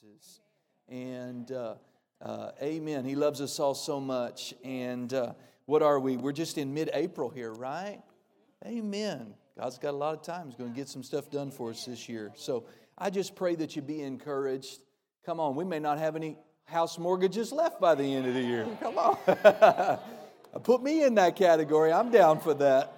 promises. And uh, uh, amen. He loves us all so much. And uh, what are we? We're just in mid April here, right? Amen. God's got a lot of time. He's going to get some stuff done for us this year. So I just pray that you be encouraged. Come on, we may not have any house mortgages left by the end of the year. Come on. Put me in that category. I'm down for that.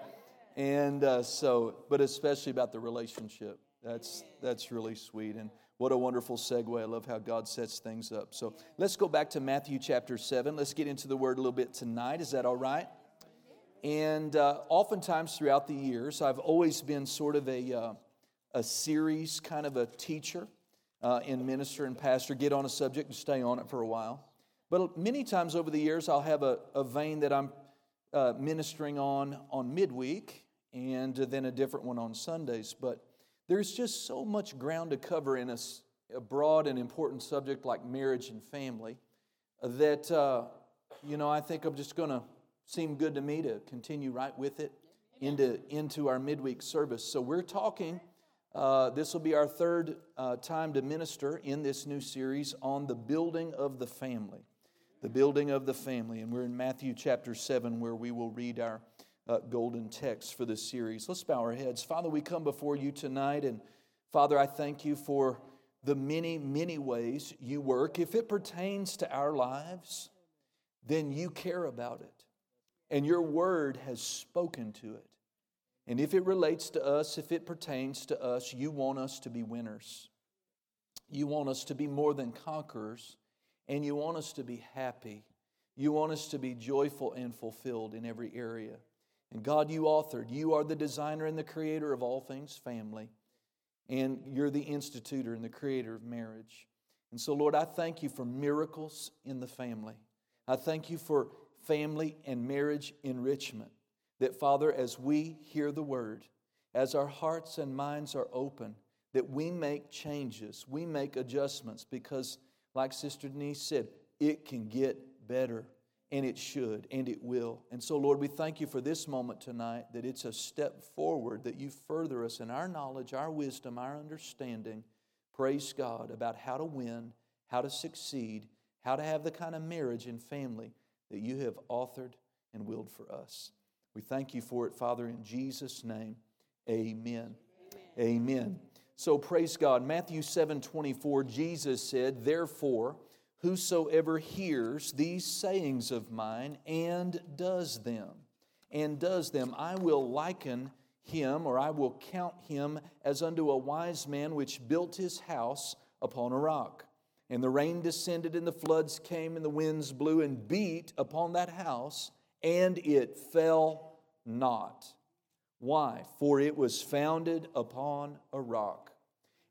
And uh, so, but especially about the relationship. That's, that's really sweet. And what a wonderful segue. I love how God sets things up. So let's go back to Matthew chapter 7. Let's get into the word a little bit tonight. Is that all right? And uh, oftentimes throughout the years, I've always been sort of a, uh, a series kind of a teacher uh, in minister and pastor, get on a subject and stay on it for a while. But many times over the years, I'll have a, a vein that I'm uh, ministering on on midweek and then a different one on Sundays. But there's just so much ground to cover in a, a broad and important subject like marriage and family that, uh, you know, I think I'm just going to seem good to me to continue right with it into, into our midweek service. So we're talking, uh, this will be our third uh, time to minister in this new series on the building of the family. The building of the family. And we're in Matthew chapter 7 where we will read our uh, golden text for this series. Let's bow our heads. Father, we come before you tonight, and Father, I thank you for the many, many ways you work. If it pertains to our lives, then you care about it. And your word has spoken to it. And if it relates to us, if it pertains to us, you want us to be winners. You want us to be more than conquerors, and you want us to be happy. You want us to be joyful and fulfilled in every area. And God, you authored, you are the designer and the creator of all things family. And you're the institutor and the creator of marriage. And so, Lord, I thank you for miracles in the family. I thank you for family and marriage enrichment. That, Father, as we hear the word, as our hearts and minds are open, that we make changes, we make adjustments, because, like Sister Denise said, it can get better and it should, and it will. And so, Lord, we thank you for this moment tonight that it's a step forward, that you further us in our knowledge, our wisdom, our understanding. Praise God about how to win, how to succeed, how to have the kind of marriage and family that you have authored and willed for us. We thank you for it, Father, in Jesus' name. Amen. Amen. Amen. So praise God. Matthew 7 24, Jesus said, Therefore, Whosoever hears these sayings of mine and does them, and does them, I will liken him, or I will count him as unto a wise man which built his house upon a rock. And the rain descended, and the floods came, and the winds blew and beat upon that house, and it fell not. Why? For it was founded upon a rock.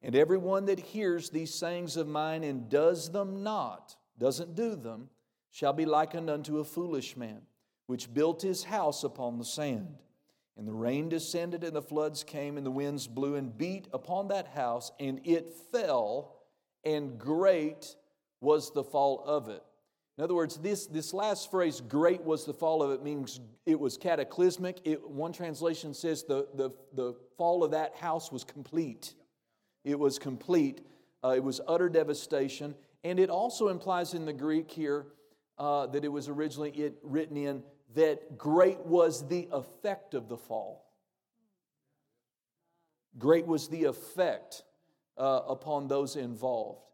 And everyone that hears these sayings of mine and does them not, doesn't do them, shall be likened unto a foolish man, which built his house upon the sand. And the rain descended, and the floods came, and the winds blew and beat upon that house, and it fell, and great was the fall of it. In other words, this, this last phrase, great was the fall of it, means it was cataclysmic. It, one translation says the, the, the fall of that house was complete. It was complete. Uh, it was utter devastation. And it also implies in the Greek here uh, that it was originally it written in that great was the effect of the fall. Great was the effect uh, upon those involved.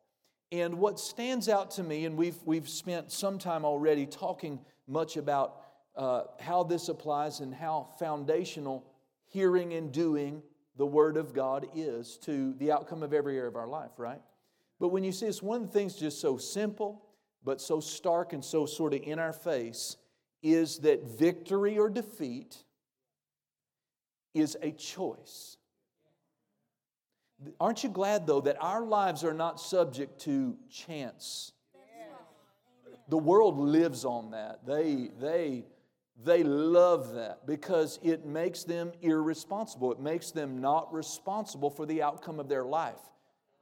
And what stands out to me, and we've, we've spent some time already talking much about uh, how this applies and how foundational hearing and doing the Word of God is to the outcome of every area of our life, right? But when you see this, one of the things just so simple, but so stark and so sort of in our face, is that victory or defeat is a choice. Aren't you glad, though, that our lives are not subject to chance? The world lives on that. They, they, they love that because it makes them irresponsible. It makes them not responsible for the outcome of their life.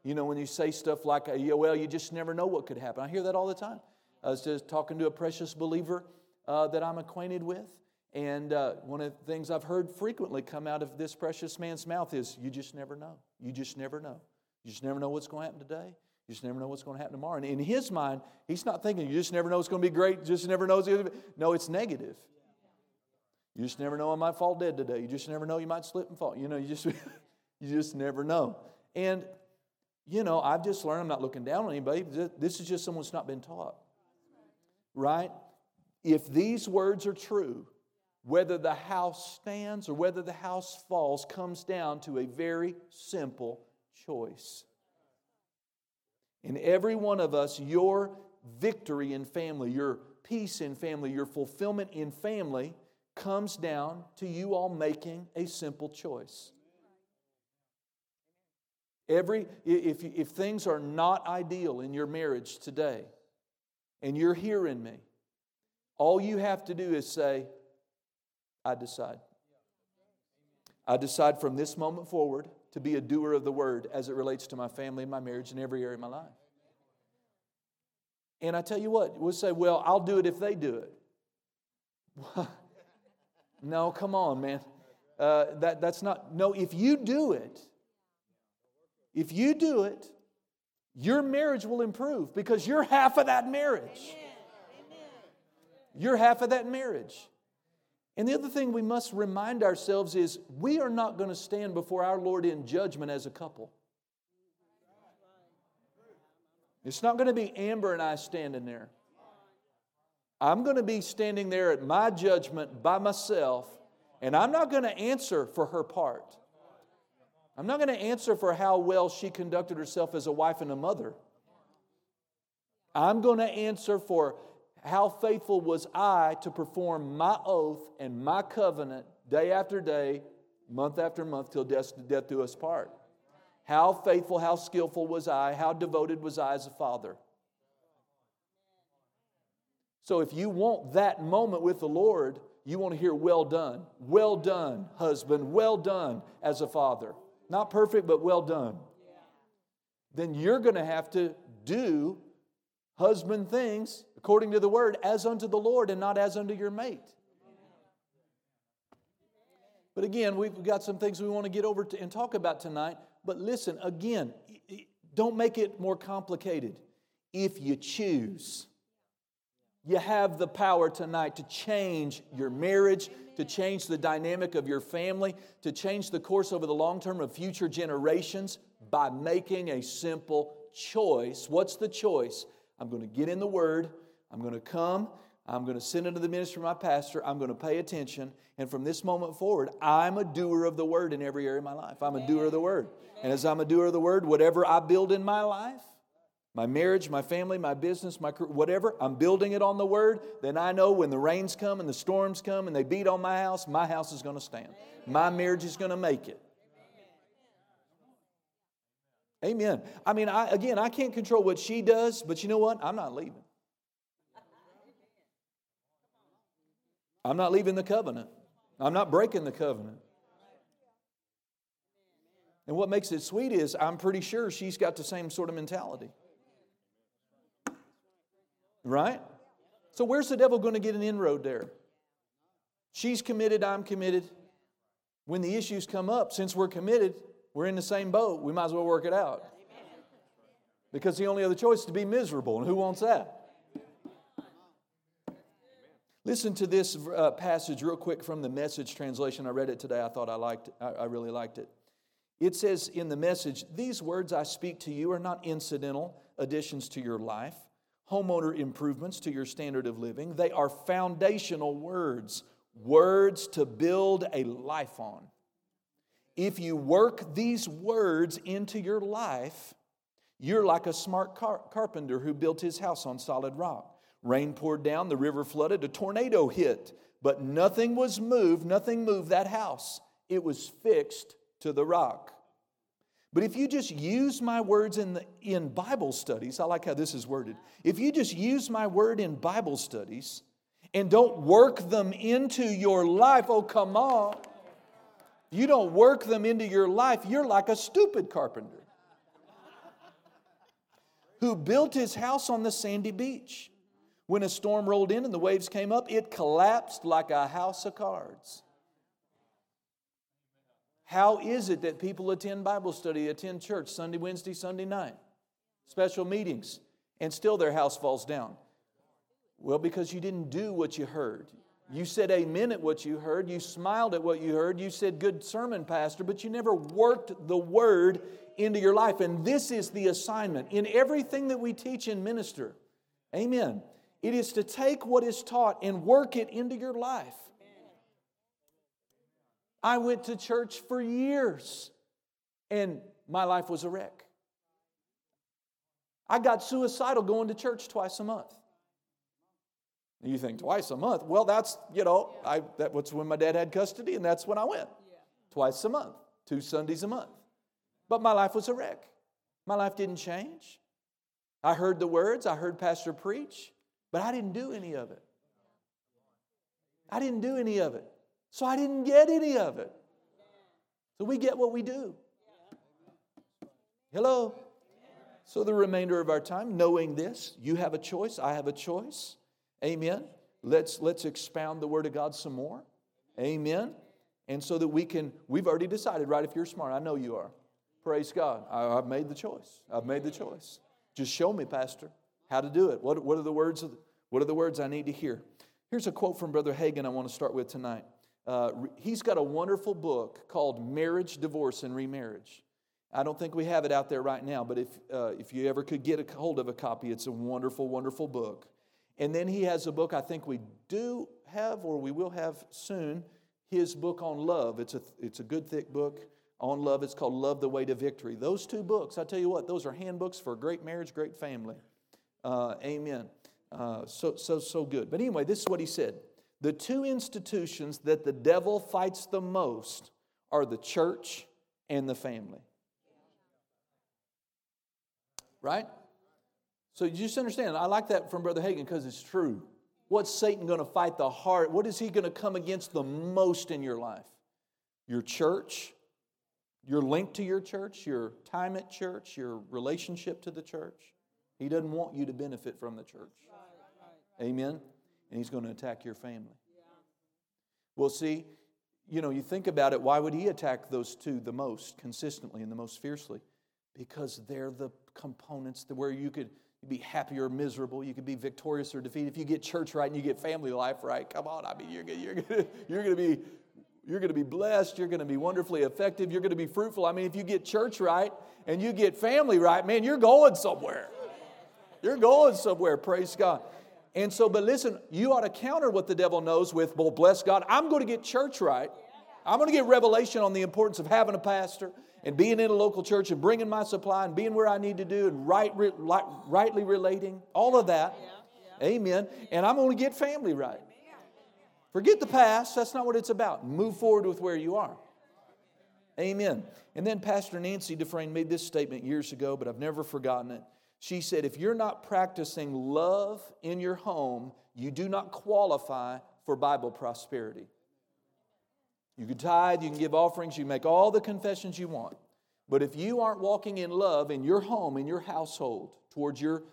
You know, when you say stuff like, well, you just never know what could happen. I hear that all the time. I was just talking to a precious believer uh, that I'm acquainted with. And uh, one of the things I've heard frequently come out of this precious man's mouth is, you just never know. You just never know. You just never know what's going to happen today. You just never know what's going to happen tomorrow. And in his mind, he's not thinking, you just never know it's going to be great. You just never know it's going to be. No, it's negative. You just never know I might fall dead today. You just never know you might slip and fall. You know, you just, you just never know. And, you know, I've just learned, I'm not looking down on anybody. This is just someone who's not been taught. Right? If these words are true, whether the house stands or whether the house falls comes down to a very simple choice. In every one of us, your victory in family, your peace in family, your fulfillment in family comes down to you all making a simple choice. Every, if, if things are not ideal in your marriage today, and you're hearing me, all you have to do is say, I decide. I decide from this moment forward to be a doer of the word as it relates to my family and my marriage and every area of my life. And I tell you what, we'll say, well, I'll do it if they do it. no, come on, man. Uh, that, that's not, no, if you do it, if you do it, your marriage will improve because you're half of that marriage. You're half of that marriage. And the other thing we must remind ourselves is we are not going to stand before our Lord in judgment as a couple. It's not going to be Amber and I standing there. I'm going to be standing there at my judgment by myself, and I'm not going to answer for her part. I'm not going to answer for how well she conducted herself as a wife and a mother. I'm going to answer for how faithful was I to perform my oath and my covenant day after day, month after month, till death, death do us part? How faithful, how skillful was I? How devoted was I as a father? So, if you want that moment with the Lord, you want to hear, Well done. Well done, husband. Well done as a father. Not perfect, but well done. Then you're going to have to do husband things according to the word as unto the Lord and not as unto your mate. But again, we've got some things we want to get over to and talk about tonight. But listen, again, don't make it more complicated. If you choose, you have the power tonight to change your marriage, to change the dynamic of your family, to change the course over the long term of future generations by making a simple choice. What's the choice? I'm going to get in the Word, I'm going to come, I'm going to send into the ministry of my pastor. I'm going to pay attention. And from this moment forward, I'm a doer of the word in every area of my life. I'm a doer of the word. And as I'm a doer of the word, whatever I build in my life, my marriage, my family, my business, my career, whatever, I'm building it on the word, then I know when the rains come and the storms come and they beat on my house, my house is going to stand. My marriage is going to make it. Amen. I mean, I, again, I can't control what she does, but you know what? I'm not leaving. I'm not leaving the covenant. I'm not breaking the covenant. And what makes it sweet is I'm pretty sure she's got the same sort of mentality. Right? So, where's the devil going to get an inroad there? She's committed, I'm committed. When the issues come up, since we're committed, we're in the same boat, we might as well work it out. Because the only other choice is to be miserable, and who wants that? Listen to this uh, passage real quick from the message translation. I read it today. I thought I liked I, I really liked it. It says in the message, These words I speak to you are not incidental additions to your life, homeowner improvements to your standard of living. They are foundational words, words to build a life on. If you work these words into your life, you're like a smart car- carpenter who built his house on solid rock. Rain poured down, the river flooded, a tornado hit, but nothing was moved, nothing moved that house. It was fixed to the rock. But if you just use my words in, the, in Bible studies, I like how this is worded. If you just use my word in Bible studies and don't work them into your life, oh, come on. You don't work them into your life, you're like a stupid carpenter who built his house on the sandy beach. When a storm rolled in and the waves came up, it collapsed like a house of cards. How is it that people attend Bible study, attend church Sunday, Wednesday, Sunday night? special meetings, and still their house falls down. Well, because you didn't do what you heard. You said amen at what you heard. You smiled at what you heard. You said, Good sermon, Pastor, but you never worked the word into your life. And this is the assignment in everything that we teach and minister. Amen. It is to take what is taught and work it into your life. I went to church for years and my life was a wreck. I got suicidal going to church twice a month. You think twice a month? Well, that's, you know, I, that was when my dad had custody, and that's when I went. Twice a month, two Sundays a month. But my life was a wreck. My life didn't change. I heard the words, I heard Pastor preach, but I didn't do any of it. I didn't do any of it. So I didn't get any of it. So we get what we do. Hello? So, the remainder of our time, knowing this, you have a choice, I have a choice. Amen. Let's, let's expound the Word of God some more. Amen. And so that we can, we've already decided, right? If you're smart, I know you are. Praise God. I, have made the choice. I've made the choice. Just show me, Pastor, how to do it. What, what, are the words of, what are the words I need to hear? Here's a quote from Brother Hagin I want to start with tonight. Uh, he's got a wonderful book called Marriage, Divorce, and Remarriage. I don't think we have it out there right now, but if, uh, if you ever could get a hold of a copy, it's a wonderful, wonderful book. And then he has a book I think we do have or we will have soon, his book on love. It's a, it's a good, thick book on love. It's called Love the Way to Victory. Those two books, I tell you what, those are handbooks for a great marriage, great family. Uh, amen. Uh, so, so, so good. But anyway, this is what he said. The two institutions that the devil fights the most are the church and the family. Right? So you just understand, I like that from Brother Hagin because it's true. What's Satan going to fight the heart? What is he going to come against the most in your life? Your church, your link to your church, your time at church, your relationship to the church. He doesn't want you to benefit from the church. Amen? And he's going to attack your family. Well, see, you know, you think about it, why would he attack those two the most consistently and the most fiercely? Because they're the components where you could be happy or miserable. You could be victorious or defeated. If you get church right and you get family life right, come on, I mean, you're, you're, you're going to be you're going to be blessed. You're going to be wonderfully effective. You're going to be fruitful. I mean, if you get church right and you get family right, man, you're going somewhere. You're going somewhere. Praise God. And so, but listen, you ought to counter what the devil knows with, well, bless God, I'm going to get church right. I'm going to get revelation on the importance of having a pastor and being in a local church and bringing my supply and being where I need to do and right, right, rightly relating, all of that. Amen. And I'm going to get family right. Forget the past. That's not what it's about. Move forward with where you are. Amen. And then Pastor Nancy Dufresne made this statement years ago, but I've never forgotten it. She said, If you're not practicing love in your home, you do not qualify for Bible prosperity. You can tithe, you can give offerings, you make all the confessions you want. But if you aren't walking in love in your home, in your household, towards your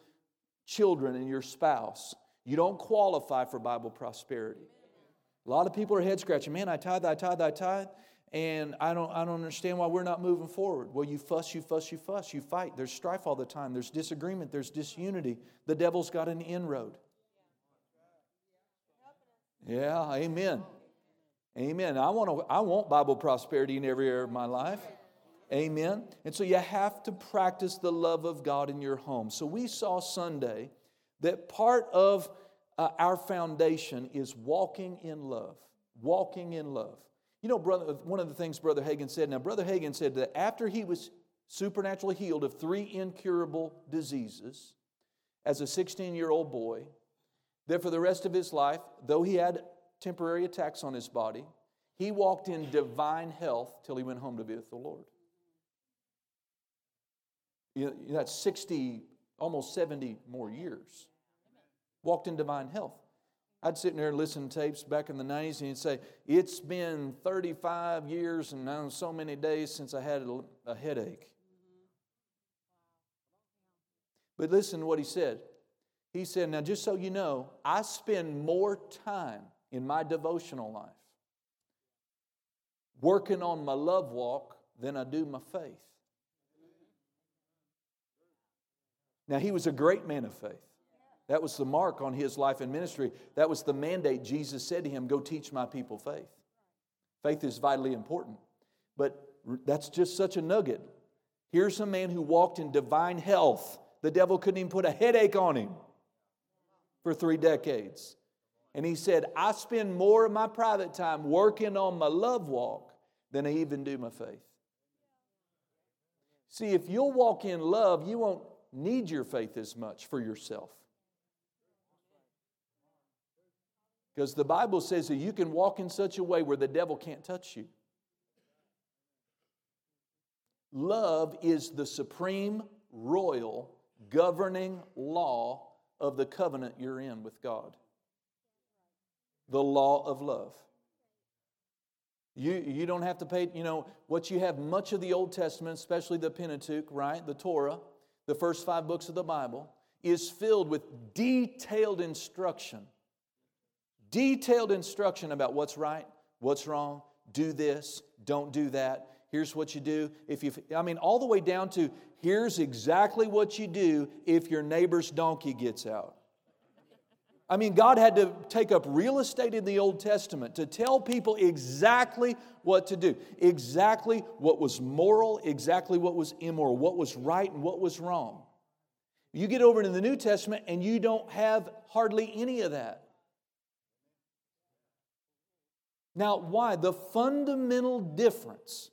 children and your spouse, you don't qualify for Bible prosperity. A lot of people are head scratching, man, I tithe, I tithe, I tithe, and I don't, I don't understand why we're not moving forward. Well, you fuss, you fuss, you fuss, you fight. There's strife all the time, there's disagreement, there's disunity. The devil's got an inroad. Yeah, amen. Amen. I want, to, I want Bible prosperity in every area of my life. Amen. And so you have to practice the love of God in your home. So we saw Sunday that part of uh, our foundation is walking in love. Walking in love. You know, brother, one of the things Brother Hagin said, now, Brother Hagin said that after he was supernaturally healed of three incurable diseases as a 16 year old boy, that for the rest of his life, though he had temporary attacks on his body. He walked in divine health till he went home to be with the Lord. You know, that's 60, almost 70 more years. Walked in divine health. I'd sit in there and listen to tapes back in the 90s and he'd say, It's been 35 years and now so many days since I had a headache. But listen to what he said. He said, Now, just so you know, I spend more time in my devotional life, working on my love walk than I do my faith. Now, he was a great man of faith. That was the mark on his life and ministry. That was the mandate Jesus said to him go teach my people faith. Faith is vitally important. But that's just such a nugget. Here's a man who walked in divine health. The devil couldn't even put a headache on him for three decades. And he said, I spend more of my private time working on my love walk than I even do my faith. See, if you'll walk in love, you won't need your faith as much for yourself. Because the Bible says that you can walk in such a way where the devil can't touch you. Love is the supreme, royal, governing law of the covenant you're in with God. The law of love. You, you don't have to pay, you know, what you have much of the Old Testament, especially the Pentateuch, right? The Torah, the first five books of the Bible, is filled with detailed instruction detailed instruction about what's right, what's wrong, do this, don't do that. Here's what you do. If you I mean all the way down to here's exactly what you do if your neighbor's donkey gets out. I mean, God had to take up real estate in the Old Testament to tell people exactly what to do, exactly what was moral, exactly what was immoral, what was right and what was wrong. You get over to the New Testament and you don't have hardly any of that. Now, why? The fundamental difference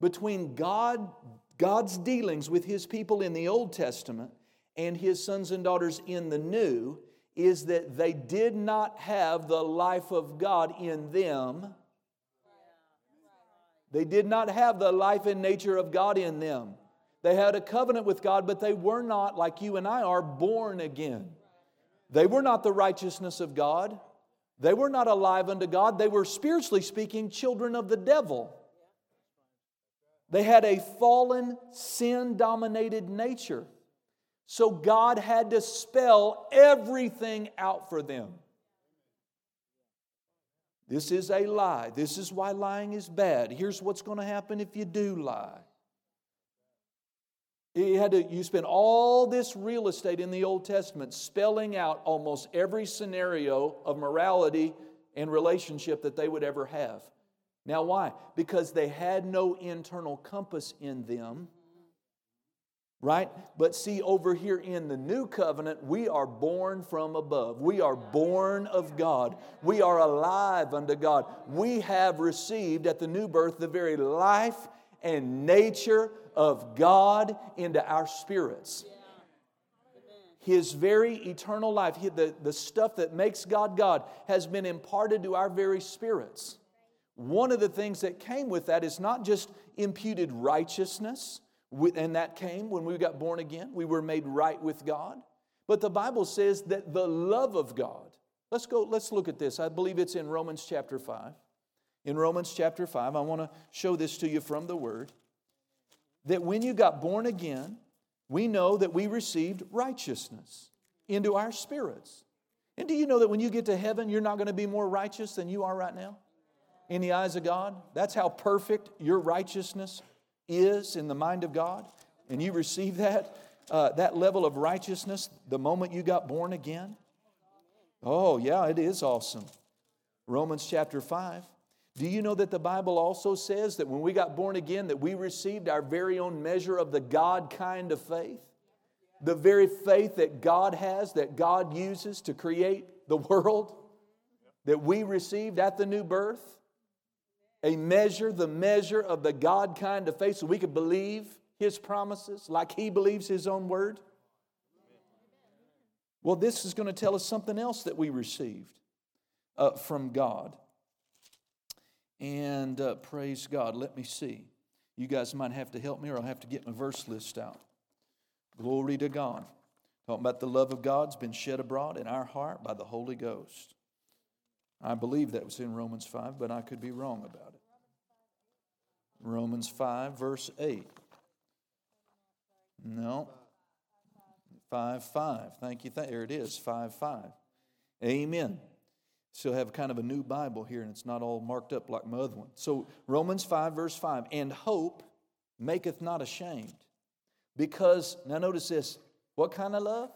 between God, God's dealings with his people in the Old Testament and his sons and daughters in the New is that they did not have the life of God in them. They did not have the life and nature of God in them. They had a covenant with God, but they were not, like you and I are, born again. They were not the righteousness of God. They were not alive unto God. They were, spiritually speaking, children of the devil. They had a fallen, sin dominated nature. So God had to spell everything out for them. This is a lie. This is why lying is bad. Here's what's going to happen if you do lie. You had to you spend all this real estate in the Old Testament spelling out almost every scenario of morality and relationship that they would ever have. Now why? Because they had no internal compass in them. Right? But see, over here in the new covenant, we are born from above. We are born of God. We are alive unto God. We have received at the new birth the very life and nature of God into our spirits. His very eternal life, the, the stuff that makes God God, has been imparted to our very spirits. One of the things that came with that is not just imputed righteousness, and that came when we got born again. We were made right with God. But the Bible says that the love of God, let's go, let's look at this. I believe it's in Romans chapter 5. In Romans chapter 5, I want to show this to you from the Word that when you got born again, we know that we received righteousness into our spirits. And do you know that when you get to heaven, you're not going to be more righteous than you are right now in the eyes of God? That's how perfect your righteousness is in the mind of God. And you receive that, uh, that level of righteousness the moment you got born again. Oh, yeah, it is awesome. Romans chapter 5. Do you know that the Bible also says that when we got born again that we received our very own measure of the God kind of faith? The very faith that God has, that God uses to create the world, that we received at the new birth? A measure, the measure of the God kind of faith, so we could believe His promises like He believes His own word? Well, this is going to tell us something else that we received uh, from God. And uh, praise God. Let me see. You guys might have to help me or I'll have to get my verse list out. Glory to God. Talking about the love of God's been shed abroad in our heart by the Holy Ghost. I believe that was in Romans 5, but I could be wrong about it. Romans 5, verse 8. No. 5 5. Thank you. There it is, 5 5. Amen. Still have kind of a new Bible here, and it's not all marked up like my other one. So, Romans 5, verse 5 And hope maketh not ashamed. Because, now notice this, What kind of love?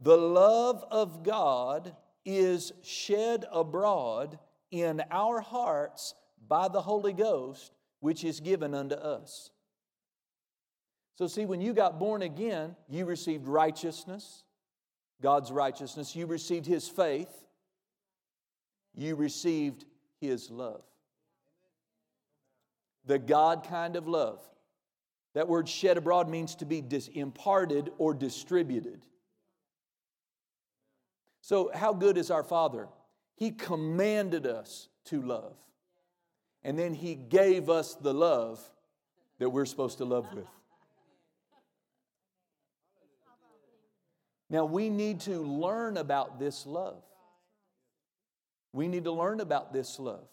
The love of God is shed abroad in our hearts by the Holy Ghost, which is given unto us. So, see, when you got born again, you received righteousness, God's righteousness. You received His faith. You received His love. The God kind of love. That word shed abroad means to be dis- imparted or distributed. So, how good is our Father? He commanded us to love. And then He gave us the love that we're supposed to love with. Now, we need to learn about this love. We need to learn about this love.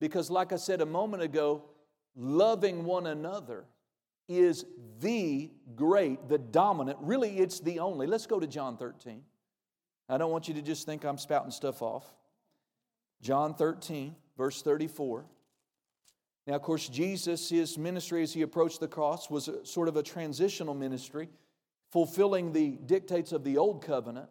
Because, like I said a moment ago, loving one another is the great, the dominant, really, it's the only. Let's go to John 13. I don't want you to just think I'm spouting stuff off. John 13, verse 34. Now, of course, Jesus, his ministry as he approached the cross was a, sort of a transitional ministry fulfilling the dictates of the old covenant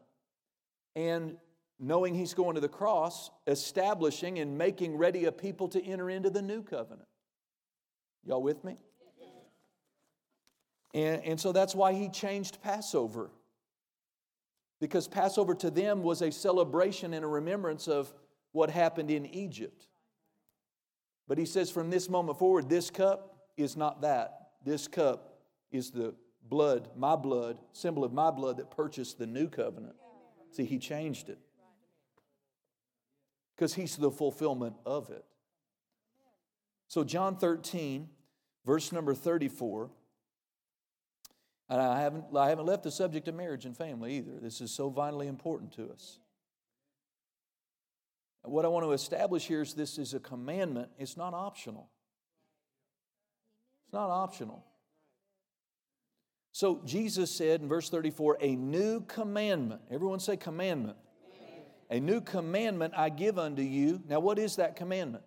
and knowing he's going to the cross, establishing and making ready a people to enter into the new covenant. Y'all with me? And, and so that's why he changed Passover. Because Passover to them was a celebration and a remembrance of what happened in Egypt. But he says, from this moment forward, this cup is not that. This cup is the blood, my blood, symbol of my blood that purchased the new covenant. See, he changed it because he's the fulfillment of it. So, John 13, verse number 34. And I haven't, I haven't left the subject of marriage and family either. This is so vitally important to us. What I want to establish here is this is a commandment, it's not optional. It's not optional. So Jesus said in verse 34, a new commandment. Everyone say commandment. A new commandment I give unto you. Now, what is that commandment?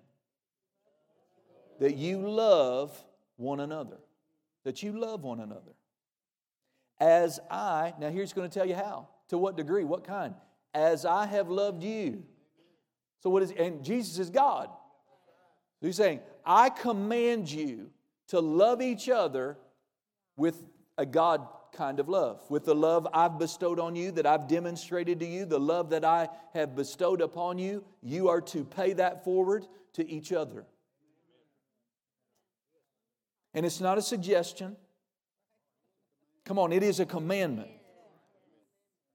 That you love one another. That you love one another. As I, now here's going to tell you how. To what degree? What kind? As I have loved you. So, what is, and Jesus is God. He's saying, I command you to love each other with a God kind of love. With the love I've bestowed on you, that I've demonstrated to you, the love that I have bestowed upon you, you are to pay that forward to each other. And it's not a suggestion. Come on, it is a commandment.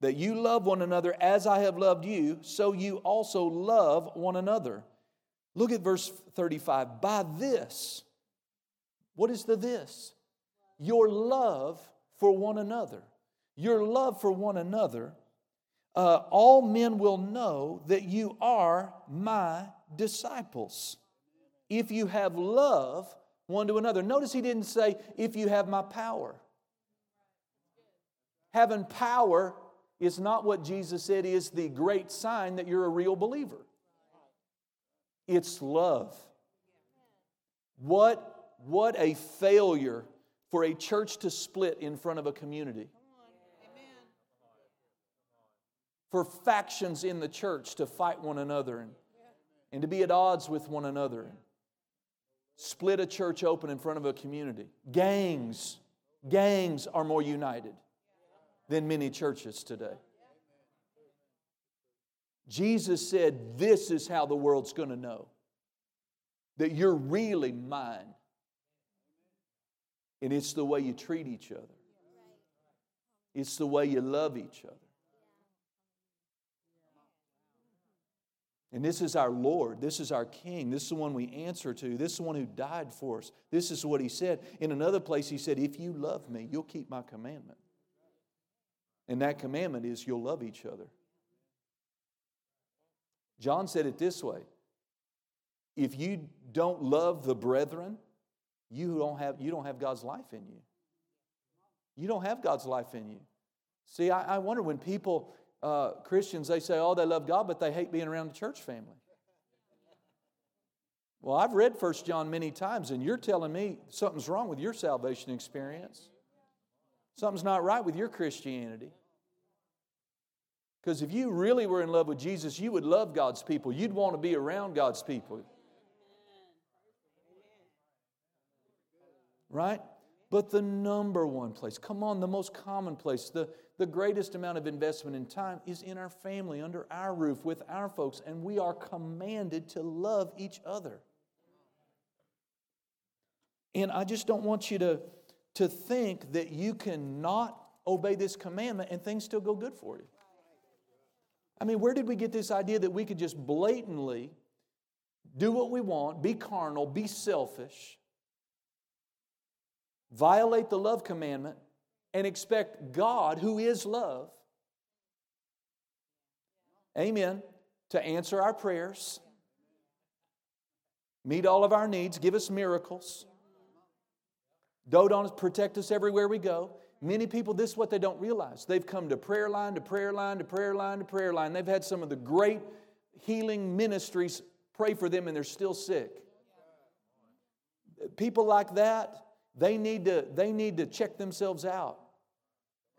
That you love one another as I have loved you, so you also love one another. Look at verse 35. By this, what is the this? Your love for one another. Your love for one another, uh, all men will know that you are my disciples. If you have love one to another. Notice he didn't say, if you have my power. Having power is not what Jesus said is the great sign that you're a real believer. It's love. What, what a failure for a church to split in front of a community. For factions in the church to fight one another and, and to be at odds with one another. Split a church open in front of a community. Gangs, gangs are more united than many churches today. Jesus said, This is how the world's going to know that you're really mine. And it's the way you treat each other, it's the way you love each other. And this is our Lord. This is our King. This is the one we answer to. This is the one who died for us. This is what He said. In another place, He said, If you love me, you'll keep my commandment. And that commandment is you'll love each other. John said it this way If you don't love the brethren, you don't have, you don't have God's life in you. You don't have God's life in you. See, I, I wonder when people, uh, Christians, they say, oh, they love God, but they hate being around the church family. Well, I've read First John many times, and you're telling me something's wrong with your salvation experience. Something's not right with your Christianity. Because if you really were in love with Jesus, you would love God's people. You'd want to be around God's people. Right? But the number one place, come on, the most common place, the, the greatest amount of investment in time is in our family, under our roof, with our folks, and we are commanded to love each other. And I just don't want you to, to think that you cannot obey this commandment and things still go good for you. I mean, where did we get this idea that we could just blatantly do what we want, be carnal, be selfish, violate the love commandment, and expect God, who is love, amen, to answer our prayers, meet all of our needs, give us miracles, dote on us, protect us everywhere we go. Many people, this is what they don't realize. They've come to prayer line to prayer line to prayer line to prayer line. They've had some of the great healing ministries pray for them and they're still sick. People like that, they need to, they need to check themselves out.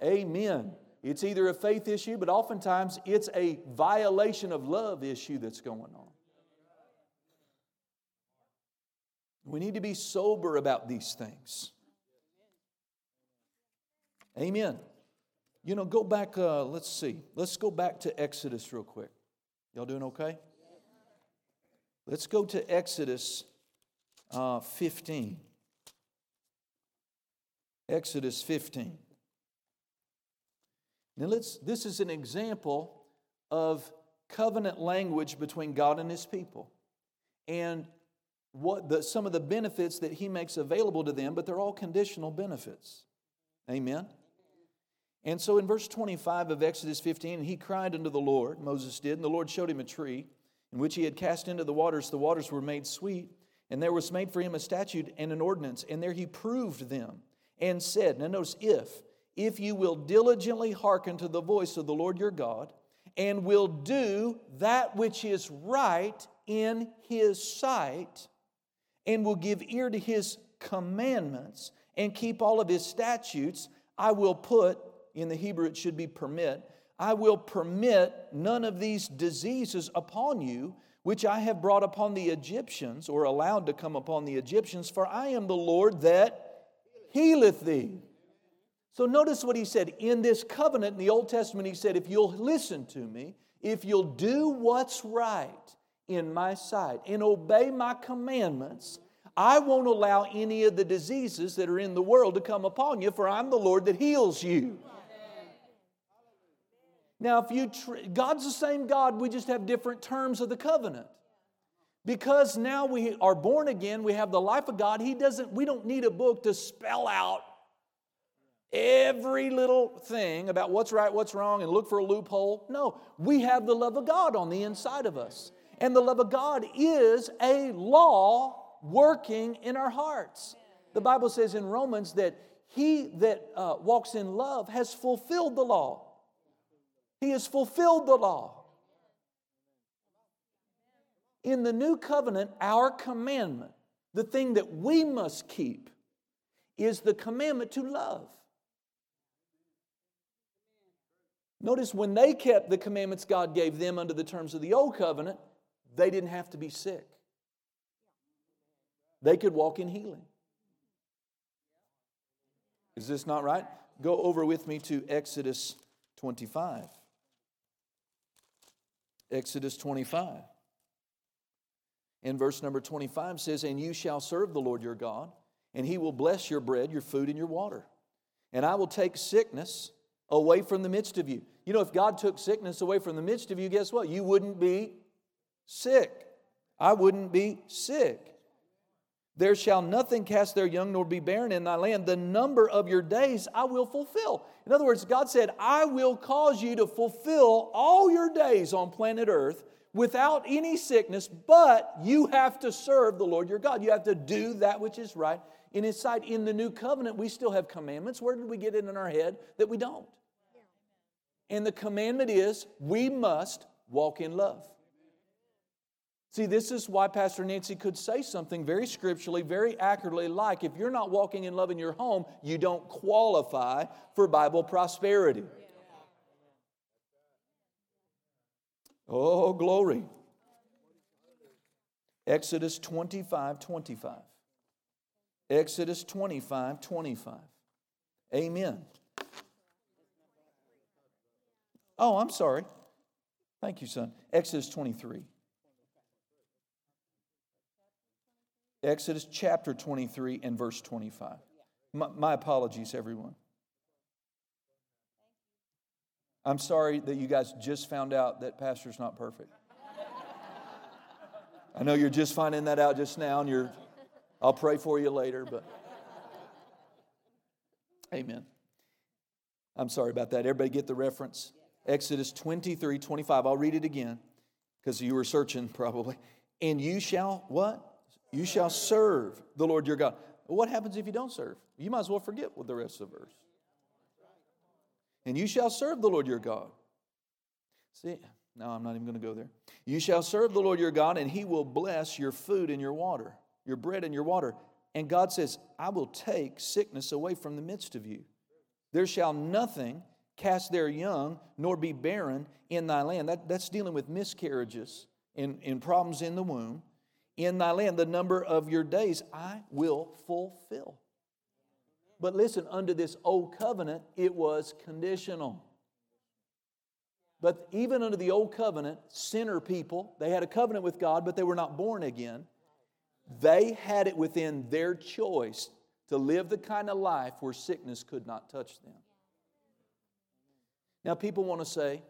Amen. It's either a faith issue, but oftentimes it's a violation of love issue that's going on. We need to be sober about these things. Amen. You know, go back, uh, let's see. Let's go back to Exodus real quick. Y'all doing okay? Let's go to Exodus uh, 15. Exodus 15. Now, let's, this is an example of covenant language between God and His people. And what the, some of the benefits that He makes available to them, but they're all conditional benefits. Amen. And so in verse 25 of Exodus 15, he cried unto the Lord, Moses did, and the Lord showed him a tree in which he had cast into the waters. The waters were made sweet, and there was made for him a statute and an ordinance, and there he proved them and said, Now notice, if, if you will diligently hearken to the voice of the Lord your God, and will do that which is right in his sight, and will give ear to his commandments, and keep all of his statutes, I will put in the Hebrew, it should be permit. I will permit none of these diseases upon you, which I have brought upon the Egyptians, or allowed to come upon the Egyptians, for I am the Lord that healeth thee. So notice what he said. In this covenant in the Old Testament, he said, If you'll listen to me, if you'll do what's right in my sight and obey my commandments, I won't allow any of the diseases that are in the world to come upon you, for I'm the Lord that heals you. Now, if you tr- God's the same God, we just have different terms of the covenant. Because now we are born again, we have the life of God. He doesn't, we don't need a book to spell out every little thing about what's right, what's wrong, and look for a loophole. No, we have the love of God on the inside of us. And the love of God is a law working in our hearts. The Bible says in Romans that he that uh, walks in love has fulfilled the law. He has fulfilled the law. In the new covenant, our commandment, the thing that we must keep, is the commandment to love. Notice when they kept the commandments God gave them under the terms of the old covenant, they didn't have to be sick. They could walk in healing. Is this not right? Go over with me to Exodus 25. Exodus 25. In verse number 25 says, And you shall serve the Lord your God, and he will bless your bread, your food, and your water. And I will take sickness away from the midst of you. You know, if God took sickness away from the midst of you, guess what? You wouldn't be sick. I wouldn't be sick. There shall nothing cast their young nor be barren in thy land. The number of your days I will fulfill. In other words, God said, I will cause you to fulfill all your days on planet Earth without any sickness, but you have to serve the Lord your God. You have to do that which is right in His sight. In the new covenant, we still have commandments. Where did we get it in our head that we don't? And the commandment is we must walk in love. See, this is why Pastor Nancy could say something very scripturally, very accurately, like if you're not walking in love in your home, you don't qualify for Bible prosperity. Oh, glory. Exodus 25 25. Exodus 25 25. Amen. Oh, I'm sorry. Thank you, son. Exodus 23. Exodus chapter 23 and verse 25. My, my, apologies, everyone. I'm sorry that you guys just found out that pastor's not perfect. I know you're just finding that out just now, and you're, I'll pray for you later, but amen. I'm sorry about that. Everybody get the reference? Exodus 23 25. I'll read it again because you were searching probably. And you shall what? You shall serve the Lord your God. What happens if you don't serve? You might as well forget what the rest of the verse. And you shall serve the Lord your God. See, no, I'm not even going to go there. You shall serve the Lord your God, and he will bless your food and your water, your bread and your water. And God says, I will take sickness away from the midst of you. There shall nothing cast their young, nor be barren in thy land. That, that's dealing with miscarriages and, and problems in the womb in thy land, the number of your days I will fulfill. But listen, under this old covenant, it was conditional. But even under the old covenant, sinner people, they had a covenant with God, but they were not born again. They had it within their choice to live the kind of life where sickness could not touch them. Now, people want to say,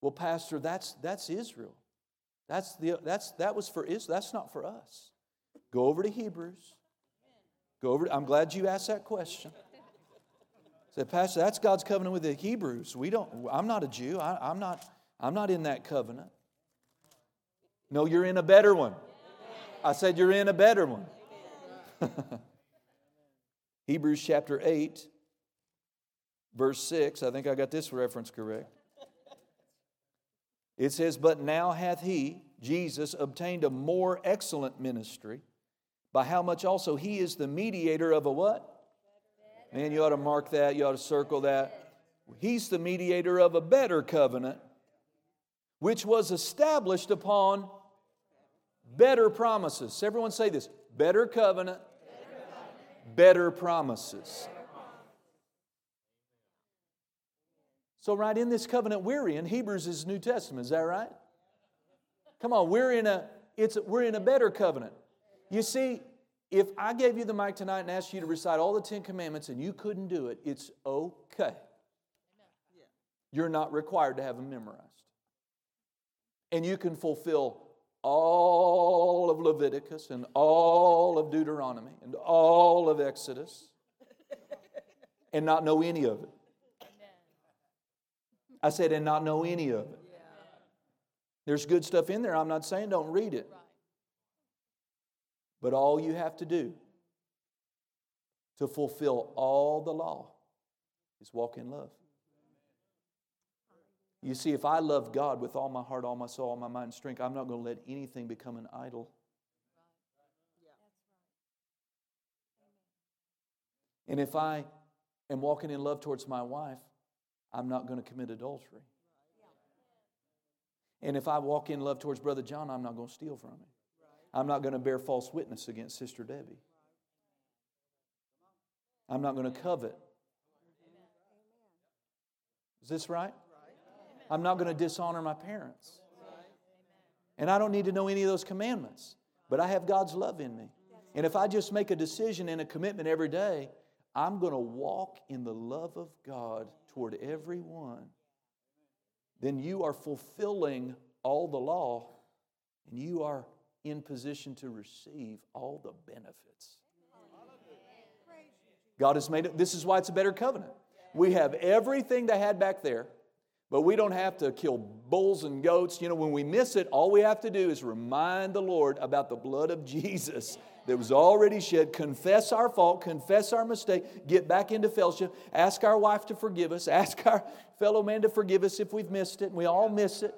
well, Pastor, that's, that's Israel. That's the, that's, that was for Israel. That's not for us. Go over to Hebrews. Go over. To, I'm glad you asked that question. Said, Pastor, that's God's covenant with the Hebrews. We don't. I'm not a Jew. I, I'm not. I'm not in that covenant. No, you're in a better one. I said you're in a better one. Hebrews chapter 8, verse 6. I think I got this reference correct. It says, But now hath he, Jesus, obtained a more excellent ministry, by how much also he is the mediator of a what? Man, you ought to mark that, you ought to circle that. He's the mediator of a better covenant, which was established upon better promises. Everyone say this better covenant, better promises. So, right in this covenant we're in, Hebrews is New Testament, is that right? Come on, we're in a it's we're in a better covenant. You see, if I gave you the mic tonight and asked you to recite all the Ten Commandments and you couldn't do it, it's okay. You're not required to have them memorized. And you can fulfill all of Leviticus and all of Deuteronomy and all of Exodus and not know any of it. I said, and not know any of it. There's good stuff in there. I'm not saying don't read it. But all you have to do to fulfill all the law is walk in love. You see, if I love God with all my heart, all my soul, all my mind and strength, I'm not going to let anything become an idol. And if I am walking in love towards my wife, I'm not going to commit adultery. And if I walk in love towards Brother John, I'm not going to steal from him. I'm not going to bear false witness against Sister Debbie. I'm not going to covet. Is this right? I'm not going to dishonor my parents. And I don't need to know any of those commandments, but I have God's love in me. And if I just make a decision and a commitment every day, I'm going to walk in the love of God toward everyone, then you are fulfilling all the law and you are in position to receive all the benefits. God has made it, this is why it's a better covenant. We have everything they had back there, but we don't have to kill bulls and goats. You know, when we miss it, all we have to do is remind the Lord about the blood of Jesus that was already shed, confess our fault, confess our mistake, get back into fellowship, ask our wife to forgive us, ask our fellow man to forgive us if we've missed it, and we all miss it.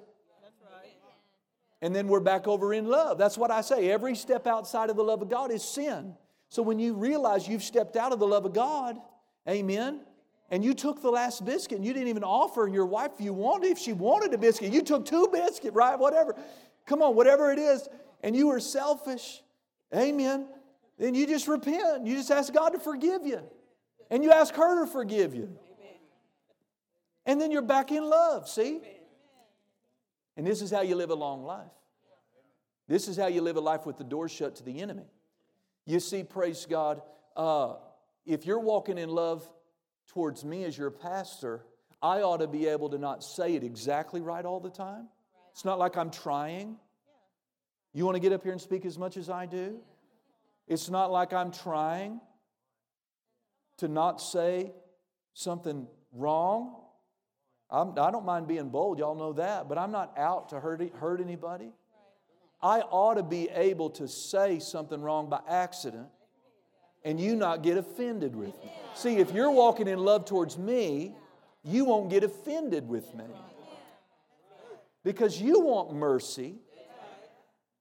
And then we're back over in love. That's what I say. Every step outside of the love of God is sin. So when you realize you've stepped out of the love of God, amen, and you took the last biscuit and you didn't even offer your wife if you wanted, if she wanted a biscuit, you took two biscuits, right? Whatever. Come on, whatever it is, and you were selfish, amen, then you just repent. You just ask God to forgive you. And you ask her to forgive you. And then you're back in love, see? And this is how you live a long life. This is how you live a life with the door shut to the enemy. You see, praise God, uh, if you're walking in love towards me as your pastor, I ought to be able to not say it exactly right all the time. It's not like I'm trying. You want to get up here and speak as much as I do? It's not like I'm trying to not say something wrong. I'm, I do not mind being bold, y'all know that, but I'm not out to hurt, hurt anybody. I ought to be able to say something wrong by accident and you not get offended with me. See, if you're walking in love towards me, you won't get offended with me because you want mercy.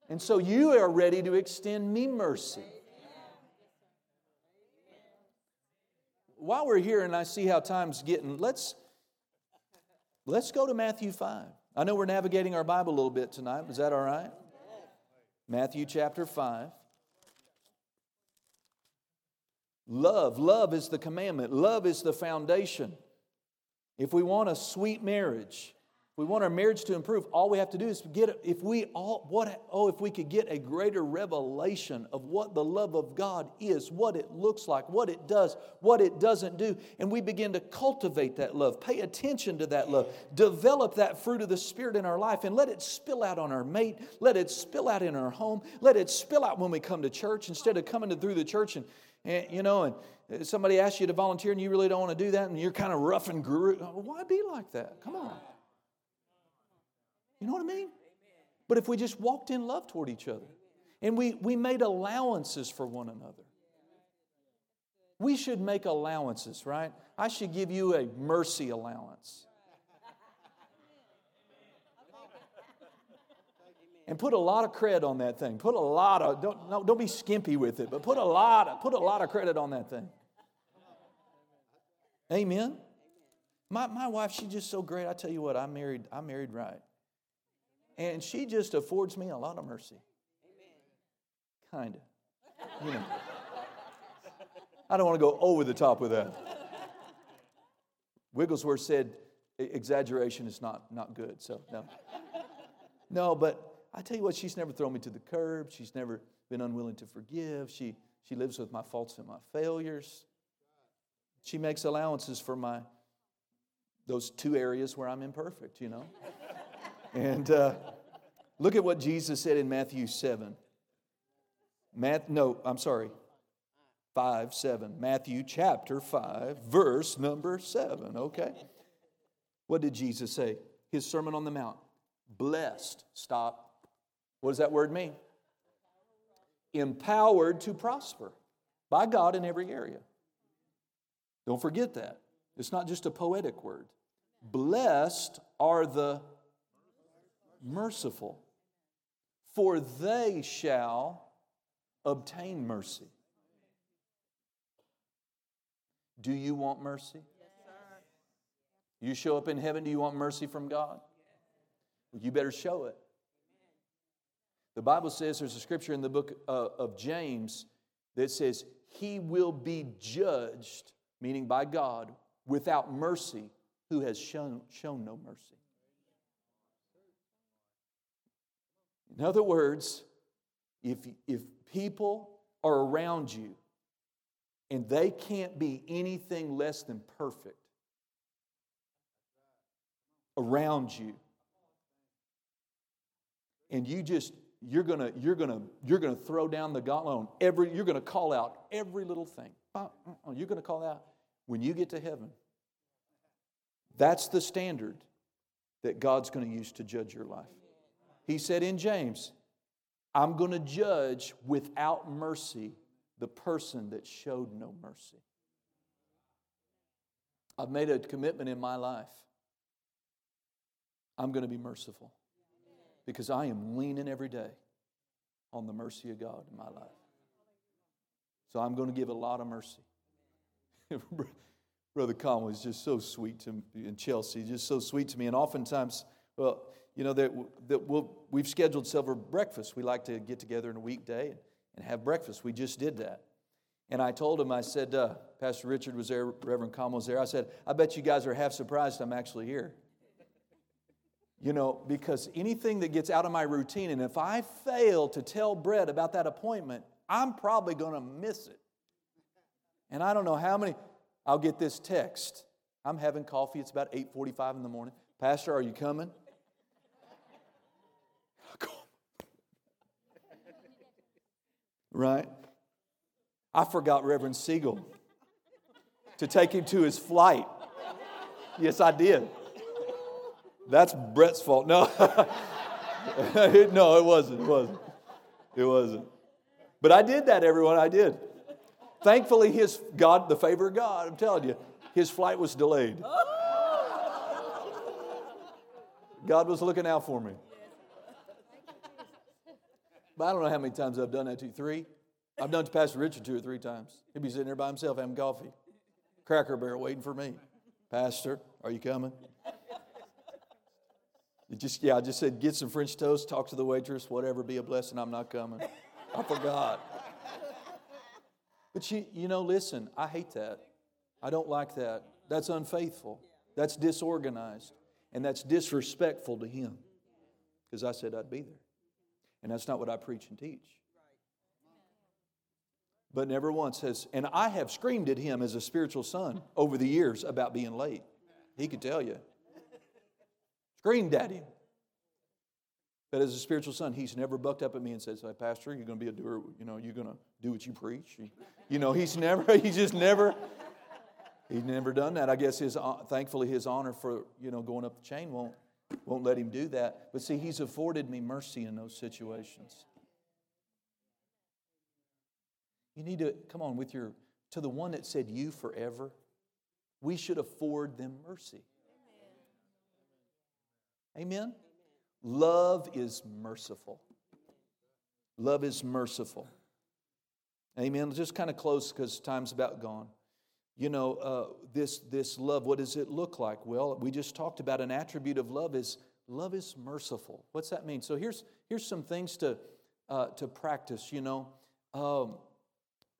And so you are ready to extend me mercy. While we're here and I see how time's getting, let's Let's go to Matthew 5. I know we're navigating our Bible a little bit tonight. Is that all right? Matthew chapter 5. Love. Love is the commandment, love is the foundation. If we want a sweet marriage, we want our marriage to improve, all we have to do is get if we all what oh if we could get a greater revelation of what the love of God is, what it looks like, what it does, what it doesn't do, and we begin to cultivate that love, pay attention to that love, develop that fruit of the spirit in our life and let it spill out on our mate, let it spill out in our home, let it spill out when we come to church instead of coming to, through the church and, and you know and uh, somebody asks you to volunteer and you really don't want to do that and you're kind of rough and guru. Why be like that? Come on. You know what I mean? But if we just walked in love toward each other and we, we made allowances for one another, we should make allowances, right? I should give you a mercy allowance. And put a lot of credit on that thing. Put a lot of, don't, no, don't be skimpy with it, but put a lot of, put a lot of credit on that thing. Amen. My, my wife, she's just so great. I tell you what, I married, I married right. And she just affords me a lot of mercy. Kind of. You know. I don't want to go over the top with that. Wigglesworth said exaggeration is not, not good. So, no. No, but I tell you what, she's never thrown me to the curb. She's never been unwilling to forgive. She, she lives with my faults and my failures. She makes allowances for my those two areas where I'm imperfect, you know. And uh, look at what Jesus said in Matthew 7. Math, no, I'm sorry, 5, 7. Matthew chapter 5, verse number 7, okay? What did Jesus say? His Sermon on the Mount. Blessed, stop. What does that word mean? Empowered to prosper by God in every area. Don't forget that. It's not just a poetic word. Blessed are the merciful, for they shall obtain mercy. Do you want mercy? You show up in heaven, do you want mercy from God? Well, you better show it. The Bible says there's a scripture in the book uh, of James that says, He will be judged, meaning by God, without mercy, who has shown, shown no mercy. In other words, if, if people are around you and they can't be anything less than perfect around you, and you just you're gonna you're gonna you're gonna throw down the gauntlet on every you're gonna call out every little thing. Uh, uh, uh, you're gonna call out. When you get to heaven that's the standard that god's gonna use to judge your life he said in James, I'm going to judge without mercy the person that showed no mercy. I've made a commitment in my life. I'm going to be merciful because I am leaning every day on the mercy of God in my life. So I'm going to give a lot of mercy. Brother Conway is just so sweet to me, and Chelsea, just so sweet to me. And oftentimes, well, you know, that, that we'll, we've scheduled several breakfasts. We like to get together in a weekday and have breakfast. We just did that. And I told him, I said, uh, Pastor Richard was there, Reverend Conway was there. I said, I bet you guys are half surprised I'm actually here. You know, because anything that gets out of my routine, and if I fail to tell Brett about that appointment, I'm probably going to miss it. And I don't know how many, I'll get this text. I'm having coffee. It's about 8:45 in the morning. Pastor, are you coming? Right? I forgot Reverend Siegel to take him to his flight. Yes, I did. That's Brett's fault. No, no, it wasn't. It wasn't. It wasn't. But I did that, everyone. I did. Thankfully, his God, the favor of God, I'm telling you, his flight was delayed. Oh. God was looking out for me. But I don't know how many times I've done that to you. Three? I've done it to Pastor Richard two or three times. He'd be sitting there by himself having coffee. Cracker Barrel waiting for me. Pastor, are you coming? You just yeah, I just said get some French toast, talk to the waitress, whatever, be a blessing. I'm not coming. I forgot. But you, you know, listen, I hate that. I don't like that. That's unfaithful. That's disorganized. And that's disrespectful to Him. Because I said I'd be there. And that's not what I preach and teach. But never once has, and I have screamed at him as a spiritual son over the years about being late. He could tell you. Screamed at him. But as a spiritual son, he's never bucked up at me and said, hey, Pastor, you're going to be a doer, you know, you're going to do what you preach. You know, he's never, he's just never, he's never done that. I guess his, uh, thankfully his honor for, you know, going up the chain won't, won't let him do that. But see, he's afforded me mercy in those situations. You need to, come on, with your, to the one that said you forever, we should afford them mercy. Amen? Love is merciful. Love is merciful. Amen. Just kind of close because time's about gone. You know, uh, this, this love, what does it look like? Well, we just talked about an attribute of love is love is merciful. What's that mean? So here's, here's some things to, uh, to practice, you know. Um,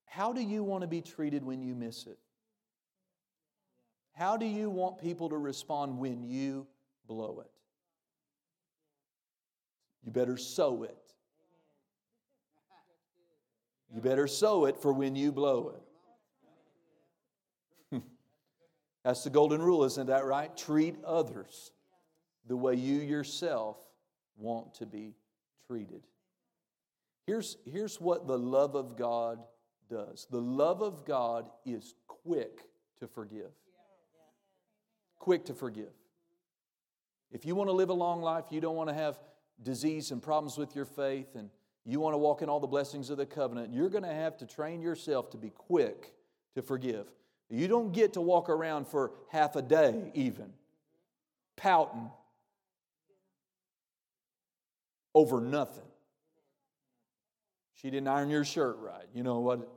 how do you want to be treated when you miss it? How do you want people to respond when you blow it? You better sow it. You better sow it for when you blow it. That's the golden rule, isn't that right? Treat others the way you yourself want to be treated. Here's, here's what the love of God does the love of God is quick to forgive. Quick to forgive. If you want to live a long life, you don't want to have disease and problems with your faith, and you want to walk in all the blessings of the covenant, you're going to have to train yourself to be quick to forgive. You don't get to walk around for half a day, even, pouting over nothing. She didn't iron your shirt right. You know what?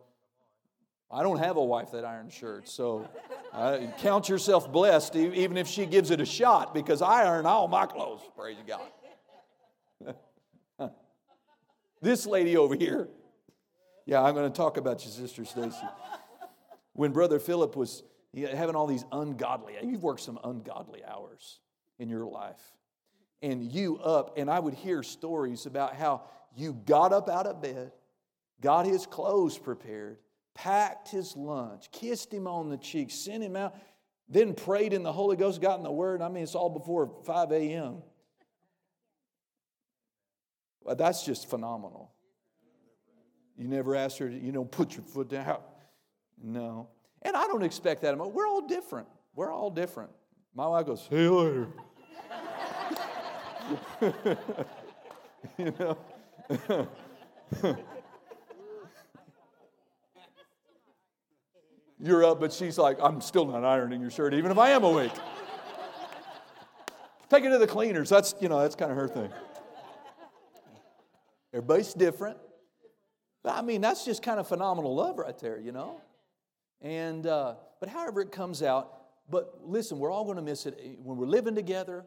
I don't have a wife that irons shirts, so uh, count yourself blessed, even if she gives it a shot, because I iron all my clothes. Praise God. this lady over here. Yeah, I'm going to talk about your sister Stacy. When Brother Philip was having all these ungodly, you've worked some ungodly hours in your life. And you up, and I would hear stories about how you got up out of bed, got his clothes prepared, packed his lunch, kissed him on the cheek, sent him out, then prayed in the Holy Ghost, got in the Word. I mean, it's all before 5 a.m. Well, that's just phenomenal. You never asked her, you know, put your foot down. No. And I don't expect that. We're all different. We're all different. My wife goes, see you later. you know? You're up, but she's like, I'm still not ironing your shirt, even if I am awake. Take it to the cleaners. That's, you know, that's kind of her thing. Everybody's different. But I mean, that's just kind of phenomenal love right there, you know? And, uh, but however it comes out, but listen, we're all going to miss it when we're living together,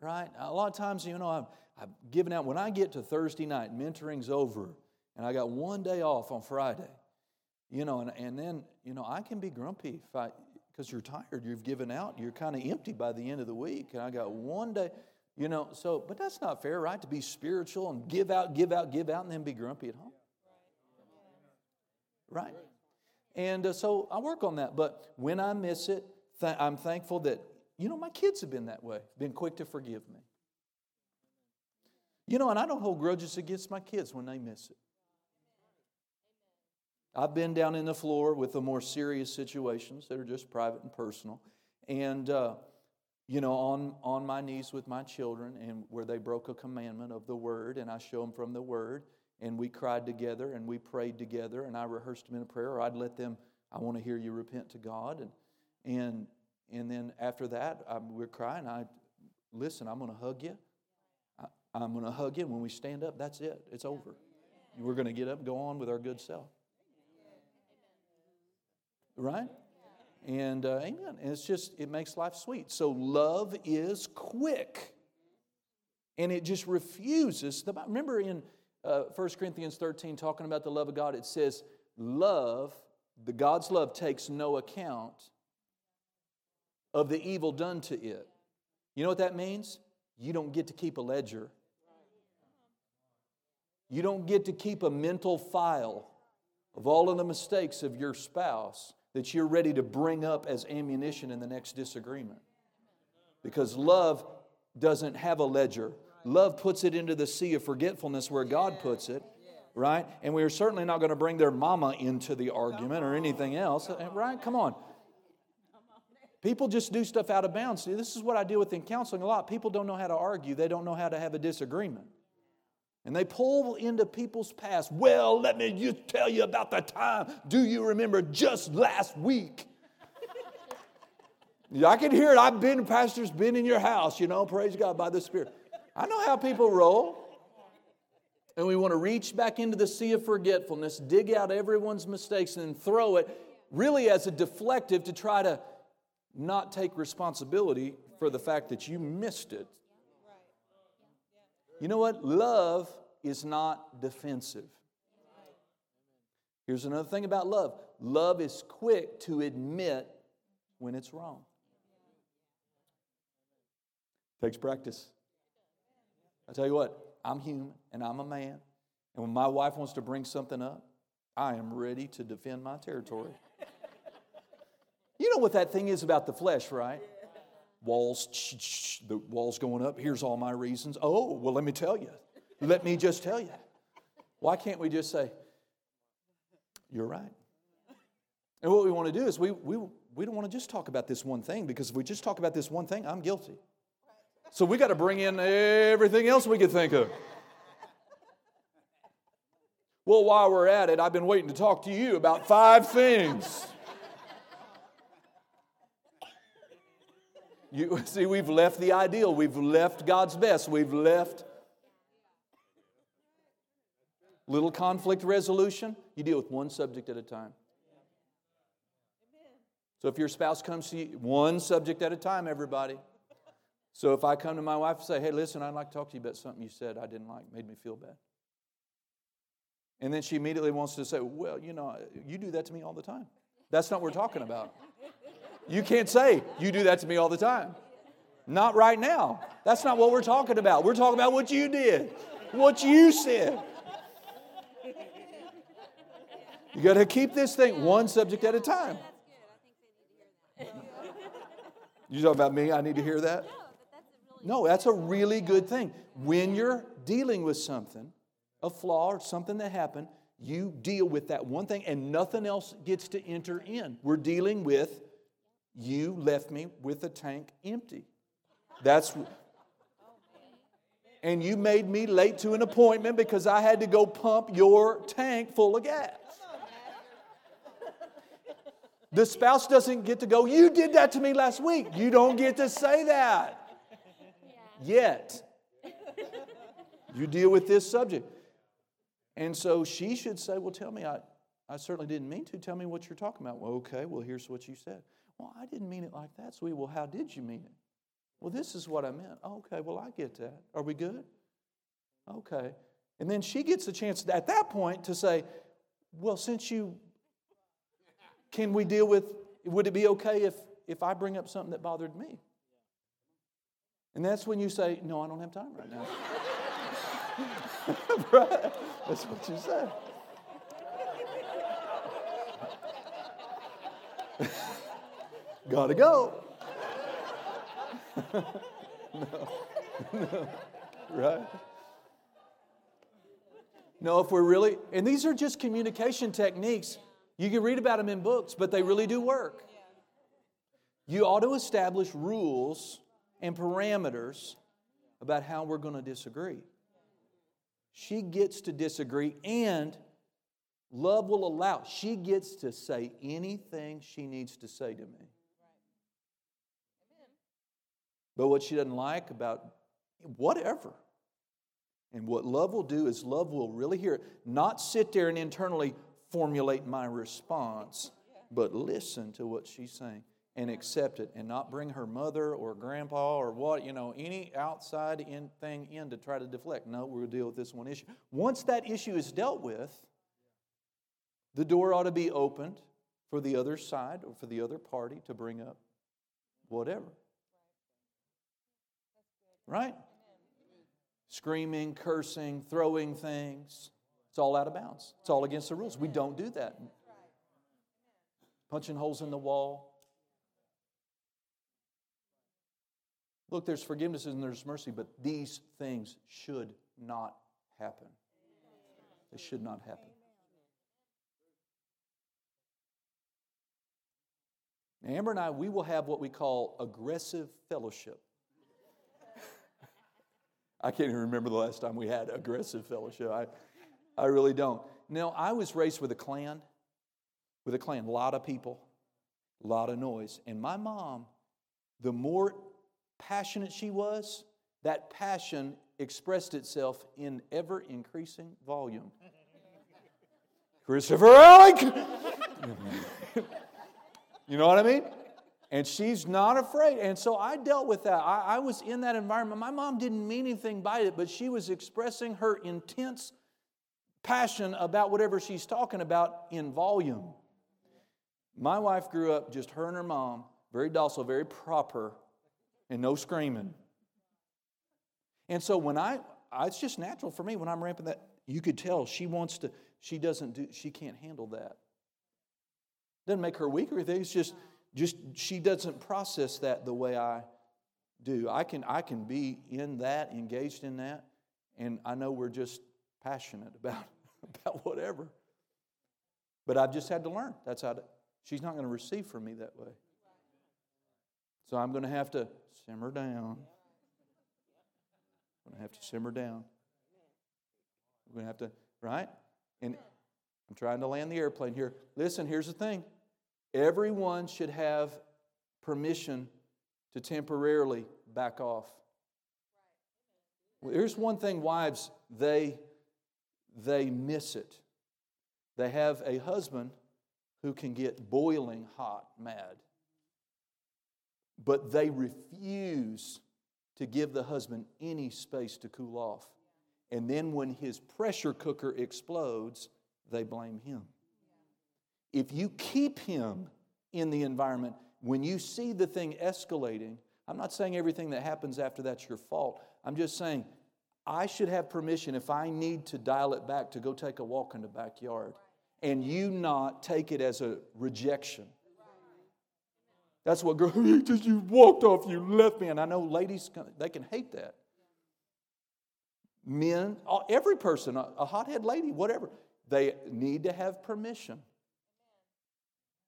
right? A lot of times, you know, I'm, I'm giving out, when I get to Thursday night, mentoring's over, and I got one day off on Friday, you know, and, and then, you know, I can be grumpy if I, because you're tired, you've given out, you're kind of empty by the end of the week, and I got one day, you know, so, but that's not fair, right? To be spiritual and give out, give out, give out, and then be grumpy at home. Right? And uh, so I work on that. But when I miss it, th- I'm thankful that, you know, my kids have been that way, been quick to forgive me. You know, and I don't hold grudges against my kids when they miss it. I've been down in the floor with the more serious situations that are just private and personal. And, uh, you know, on, on my knees with my children, and where they broke a commandment of the word, and I show them from the word and we cried together and we prayed together and I rehearsed them in a prayer or I'd let them I want to hear you repent to God. And and and then after that I, we're crying. I listen I'm going to hug you. I, I'm going to hug you. When we stand up that's it. It's over. We're going to get up and go on with our good self. Right? And uh, amen. And it's just it makes life sweet. So love is quick. And it just refuses the remember in uh, 1 Corinthians 13, talking about the love of God, it says, Love, the God's love takes no account of the evil done to it. You know what that means? You don't get to keep a ledger. You don't get to keep a mental file of all of the mistakes of your spouse that you're ready to bring up as ammunition in the next disagreement. Because love doesn't have a ledger. Love puts it into the sea of forgetfulness where God puts it, right? And we're certainly not going to bring their mama into the argument or anything else, uh, right? Come on. People just do stuff out of bounds. See, this is what I deal with in counseling a lot. People don't know how to argue, they don't know how to have a disagreement. And they pull into people's past. Well, let me just tell you about the time. Do you remember just last week? I can hear it. I've been, pastor's been in your house, you know, praise God by the Spirit. I know how people roll. And we want to reach back into the sea of forgetfulness, dig out everyone's mistakes, and throw it really as a deflective to try to not take responsibility for the fact that you missed it. You know what? Love is not defensive. Here's another thing about love love is quick to admit when it's wrong. Takes practice. I tell you what, I'm human and I'm a man. And when my wife wants to bring something up, I am ready to defend my territory. you know what that thing is about the flesh, right? Walls, the walls going up. Here's all my reasons. Oh, well, let me tell you. Let me just tell you. Why can't we just say, You're right? And what we want to do is we, we, we don't want to just talk about this one thing because if we just talk about this one thing, I'm guilty. So we got to bring in everything else we could think of. Well, while we're at it, I've been waiting to talk to you about five things. You see, we've left the ideal, we've left God's best, we've left little conflict resolution. You deal with one subject at a time. So if your spouse comes to you, one subject at a time, everybody. So if I come to my wife and say, hey, listen, I'd like to talk to you about something you said I didn't like, made me feel bad. And then she immediately wants to say, well, you know, you do that to me all the time. That's not what we're talking about. You can't say, you do that to me all the time. Not right now. That's not what we're talking about. We're talking about what you did, what you said. You got to keep this thing one subject at a time. You talking about me? I need to hear that? No, that's a really good thing. When you're dealing with something, a flaw or something that happened, you deal with that one thing and nothing else gets to enter in. We're dealing with you left me with the tank empty. That's and you made me late to an appointment because I had to go pump your tank full of gas. The spouse doesn't get to go, You did that to me last week. You don't get to say that yet. You deal with this subject. And so she should say, Well, tell me, I, I certainly didn't mean to. Tell me what you're talking about. Well, okay, well, here's what you said. Well, I didn't mean it like that, sweetie. Well, how did you mean it? Well, this is what I meant. Oh, okay, well, I get that. Are we good? Okay. And then she gets a chance at that point to say, Well, since you, can we deal with, would it be okay if, if I bring up something that bothered me? And that's when you say, No, I don't have time right now. right? That's what you say. Gotta go. no, no, right? No, if we're really, and these are just communication techniques. You can read about them in books, but they really do work. You ought to establish rules and parameters about how we're going to disagree. She gets to disagree, and love will allow. She gets to say anything she needs to say to me. But what she doesn't like about whatever. And what love will do is love will really hear it, not sit there and internally formulate my response, but listen to what she's saying and accept it and not bring her mother or grandpa or what, you know, any outside in thing in to try to deflect. No, we'll deal with this one issue. Once that issue is dealt with, the door ought to be opened for the other side or for the other party to bring up whatever. Right? Screaming, cursing, throwing things. It's all out of bounds. It's all against the rules. We don't do that. Punching holes in the wall, Look, there's forgiveness and there's mercy, but these things should not happen. They should not happen. Now, Amber and I, we will have what we call aggressive fellowship. I can't even remember the last time we had aggressive fellowship. I, I really don't. Now, I was raised with a clan, with a clan, a lot of people, a lot of noise. And my mom, the more passionate she was, that passion expressed itself in ever increasing volume. Christopher Alec! you know what I mean? And she's not afraid. And so I dealt with that. I, I, was in that environment. My mom didn't mean anything by it, but she was expressing her intense passion about whatever she's talking about in volume. My wife grew up just her and her mom, very docile, very proper, and no screaming. And so when I, it's just natural for me when I'm ramping that, you could tell she wants to, she doesn't do, she can't handle that. Doesn't make her weak or anything. It's just, just she doesn't process that the way I do. I can, I can be in that, engaged in that, and I know we're just passionate about, about whatever. But I've just had to learn. That's how to, she's not going to receive from me that way. So I'm going to have to simmer down. I'm going to have to simmer down. We're going to have to, right? And I'm trying to land the airplane here. Listen, here's the thing everyone should have permission to temporarily back off. Well, here's one thing wives, they, they miss it. They have a husband who can get boiling hot mad but they refuse to give the husband any space to cool off. And then when his pressure cooker explodes, they blame him. If you keep him in the environment, when you see the thing escalating, I'm not saying everything that happens after that's your fault. I'm just saying I should have permission if I need to dial it back to go take a walk in the backyard and you not take it as a rejection. That's what girl, just you walked off, you left me. And I know ladies, they can hate that. Men, every person, a hothead lady, whatever, they need to have permission.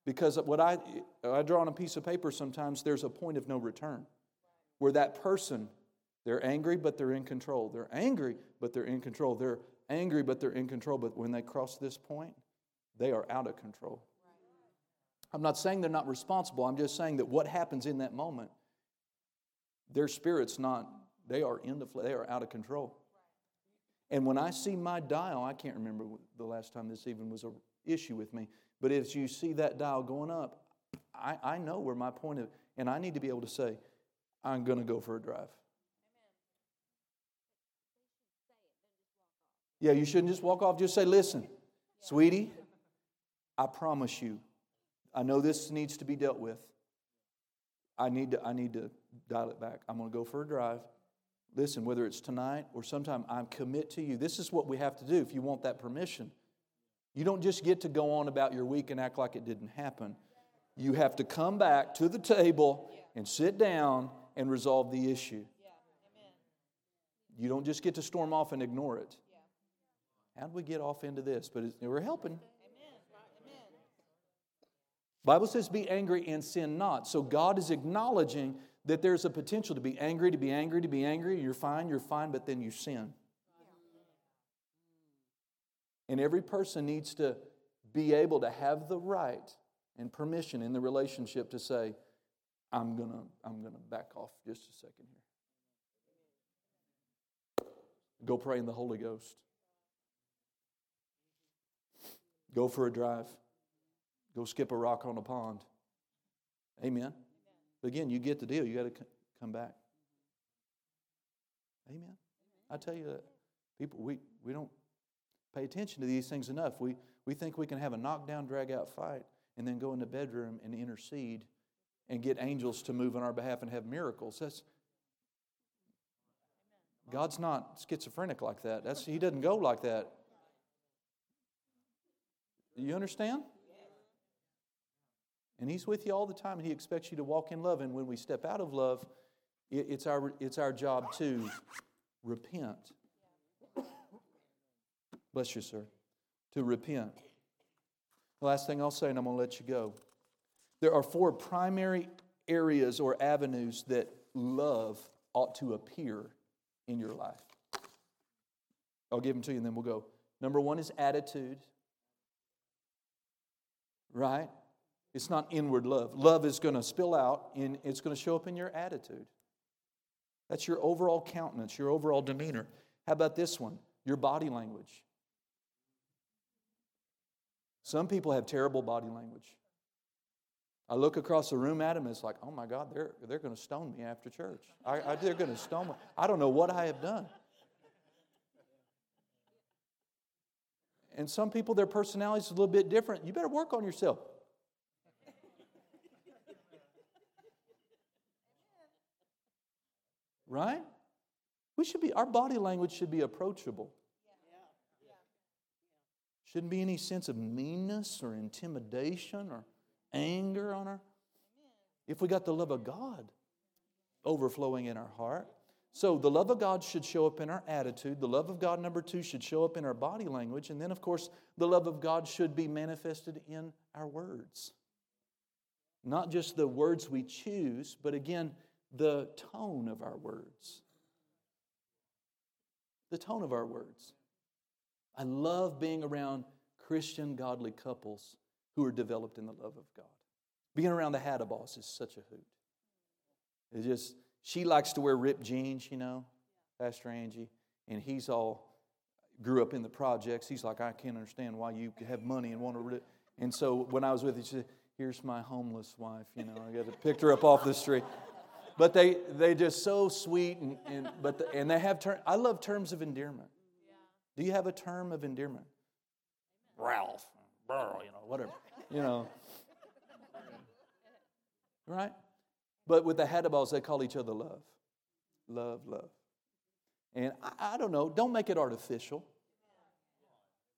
Because what I, I draw on a piece of paper sometimes, there's a point of no return where that person, they're angry, but they're in control. They're angry, but they're in control. They're angry, but they're in control. But when they cross this point, they are out of control. I'm not saying they're not responsible. I'm just saying that what happens in that moment, their spirit's not, they are in the, they are out of control. And when I see my dial, I can't remember the last time this even was an issue with me, but as you see that dial going up, I, I know where my point is, and I need to be able to say, I'm going to go for a drive. Yeah, you shouldn't just walk off. Just say, listen, sweetie, I promise you, I know this needs to be dealt with. I need to, I need to dial it back. I'm going to go for a drive. Listen, whether it's tonight or sometime, I commit to you. This is what we have to do if you want that permission. You don't just get to go on about your week and act like it didn't happen. You have to come back to the table and sit down and resolve the issue. You don't just get to storm off and ignore it. How do we get off into this? But we're helping. Bible says be angry and sin not. So God is acknowledging that there's a potential to be angry, to be angry, to be angry. You're fine, you're fine, but then you sin. And every person needs to be able to have the right and permission in the relationship to say, I'm gonna, I'm gonna back off just a second here. Go pray in the Holy Ghost. Go for a drive. Go skip a rock on a pond. Amen. But again, you get the deal. You got to come back. Amen. I tell you uh, that people we, we don't pay attention to these things enough. We we think we can have a knockdown, drag out fight and then go in the bedroom and intercede and get angels to move on our behalf and have miracles. That's God's not schizophrenic like that. That's he doesn't go like that. You understand? And He's with you all the time, and He expects you to walk in love. And when we step out of love, it's our, it's our job to repent. Bless you, sir. To repent. The last thing I'll say, and I'm going to let you go. There are four primary areas or avenues that love ought to appear in your life. I'll give them to you and then we'll go. Number one is attitude, right? It's not inward love. Love is going to spill out and it's going to show up in your attitude. That's your overall countenance, your overall demeanor. How about this one? Your body language. Some people have terrible body language. I look across the room at them, and it's like, oh my God, they're, they're going to stone me after church. I, I, they're going to stone me. I don't know what I have done. And some people, their personality is a little bit different. You better work on yourself. Right? We should be, our body language should be approachable. Shouldn't be any sense of meanness or intimidation or anger on our. If we got the love of God overflowing in our heart. So the love of God should show up in our attitude. The love of God, number two, should show up in our body language. And then, of course, the love of God should be manifested in our words. Not just the words we choose, but again, the tone of our words. The tone of our words. I love being around Christian, godly couples who are developed in the love of God. Being around the Hattabaws is such a hoot. It's just, she likes to wear ripped jeans, you know, Pastor Angie, and he's all grew up in the projects. He's like, I can't understand why you have money and want to. Rip. And so when I was with her, she said, Here's my homeless wife, you know, I got to pick her up off the street but they they just so sweet and, and but the, and they have term I love terms of endearment. Do you have a term of endearment? Ralph, you know, whatever, you know. Right? But with the Hattabaws, they call each other love. Love, love. And I, I don't know, don't make it artificial.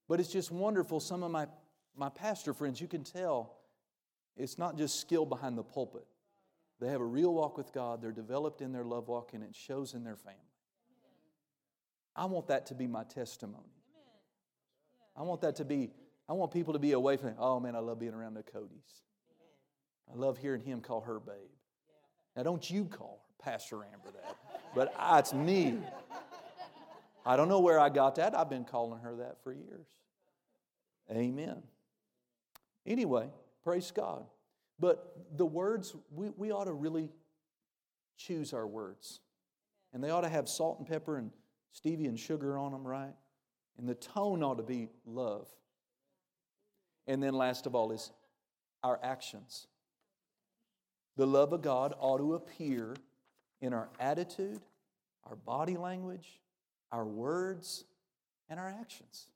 But it's just wonderful. Some of my, my pastor friends, you can tell it's not just skill behind the pulpit. They have a real walk with God. They're developed in their love walk, and it shows in their family. I want that to be my testimony. I want that to be, I want people to be away from, oh man, I love being around the Codys. I love hearing him call her babe. Now, don't you call her Pastor Amber that, but it's me. I don't know where I got that. I've been calling her that for years. Amen. Anyway, praise God. But the words, we, we ought to really choose our words. And they ought to have salt and pepper and stevia and sugar on them, right? And the tone ought to be love. And then, last of all, is our actions. The love of God ought to appear in our attitude, our body language, our words, and our actions.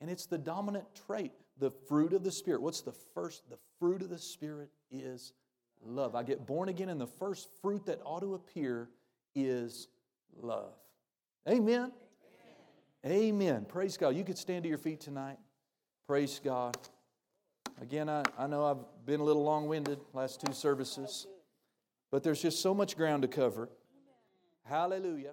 And it's the dominant trait, the fruit of the Spirit. What's the first? The fruit of the Spirit is love. I get born again, and the first fruit that ought to appear is love. Amen. Amen. Amen. Praise God. You could stand to your feet tonight. Praise God. Again, I, I know I've been a little long winded last two services, but there's just so much ground to cover. Hallelujah.